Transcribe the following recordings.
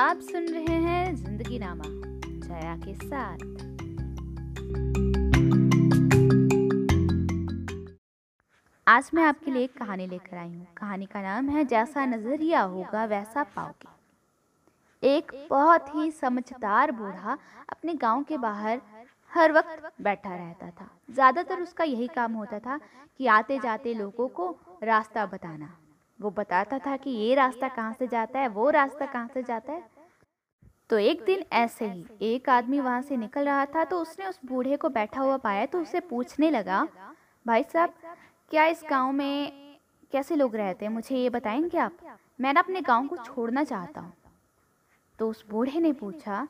आप सुन रहे हैं ज़िंदगी नामा जया के साथ। आज मैं आपके लिए एक कहानी लेकर आई हूँ। कहानी का नाम है जैसा नज़रिया होगा वैसा पाओगे। एक बहुत ही समझदार बूढ़ा अपने गाँव के बाहर हर वक्त बैठा रहता था। ज़्यादातर उसका यही काम होता था कि आते जाते लोगों को रास्ता बताना। वो बताता था कि ये रास्ता कहाँ से जाता है, वो रास्ता कहाँ से जाता है। तो एक दिन ऐसे ही एक आदमी वहाँ से निकल रहा था तो उसने उस बूढ़े को बैठा हुआ पाया तो उसे पूछने लगा, भाई साहब, क्या इस गाँव में कैसे लोग रहते हैं? मुझे ये बताएँगे आप? मैं ना अपने गाँव को छोड़ना चाहता हूँ। तो उस बूढ़े ने पूछा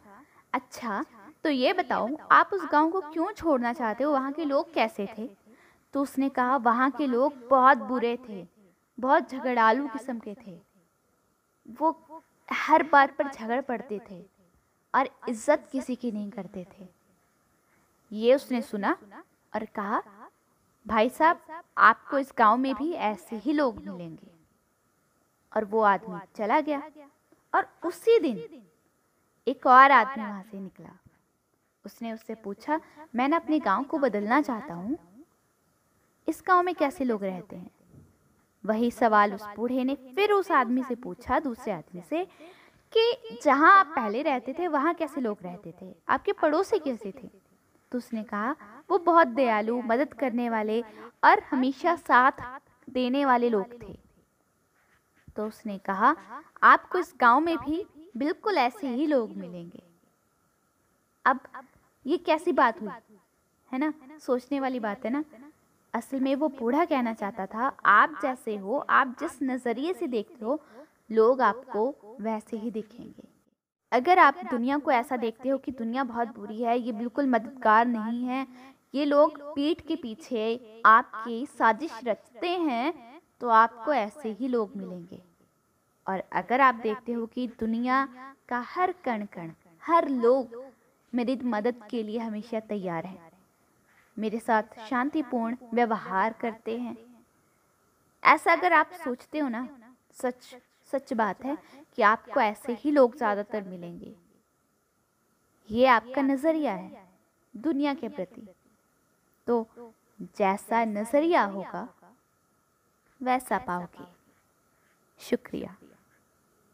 अच्छा तो ये बताओ, आप उस गाँव को क्यों छोड़ना चाहते हो? वहाँ के लोग कैसे थे? तो उसने कहा, वहाँ के लोग बहुत बुरे थे। बहुत झगड़ालू किस्म के थे। वो हर बात पर झगड़ पड़ते थे और इज़्ज़त किसी की नहीं करते थे। ये उसने सुना और कहा, भाई साहब, आपको इस गाँव में भी ऐसे ही लोग मिलेंगे। और वो आदमी चला गया और उसी दिन एक और आदमी वहाँ से निकला। उसने उससे पूछा, मैंने अपने गाँव को बदलना चाहता हूँ। इस गाँव में कैसे लोग रहते हैं? वही सवाल उस बूढ़े ने फिर उस आदमी से पूछा, दूसरे आदमी से, कि जहाँ आप पहले रहते थे, वहाँ कैसे लोग रहते थे? आपके पड़ोसी कैसे थे? तो उसने कहा, वो बहुत दयालु, मदद करने वाले और हमेशा साथ देने वाले लोग थे। तो उसने कहा, आपको इस गाँव में भी बिल्कुल ऐसे ही लोग मिलेंगे। अब ये कैसी बात हुई? है ना? सोचने वाली बात है ना? असल में वो बूढ़ा कहना चाहता था, आप जैसे हो, आप जिस नज़रिए से देखते हो, लोग आपको वैसे ही दिखेंगे। अगर आप दुनिया को ऐसा देखते हो कि दुनिया बहुत बुरी है, ये बिल्कुल मददगार नहीं है, ये लोग पीठ के पीछे आपकी साजिश रचते हैं तो आपको ऐसे ही लोग मिलेंगे। और अगर आप देखते हो कि दुनिया का हर कण कण हर लोग मेरी मदद के लिए हमेशा तैयार है मेरे साथ शांतिपूर्ण व्यवहार करते हैं। ऐसा अगर आप सोचते हो ना, सच सच बात है कि आपको ऐसे ही लोग ज़्यादातर मिलेंगे। ये आपका नज़रिया है, दुनिया के प्रति। तो जैसा नज़रिया होगा, वैसा पाओगे। शुक्रिया।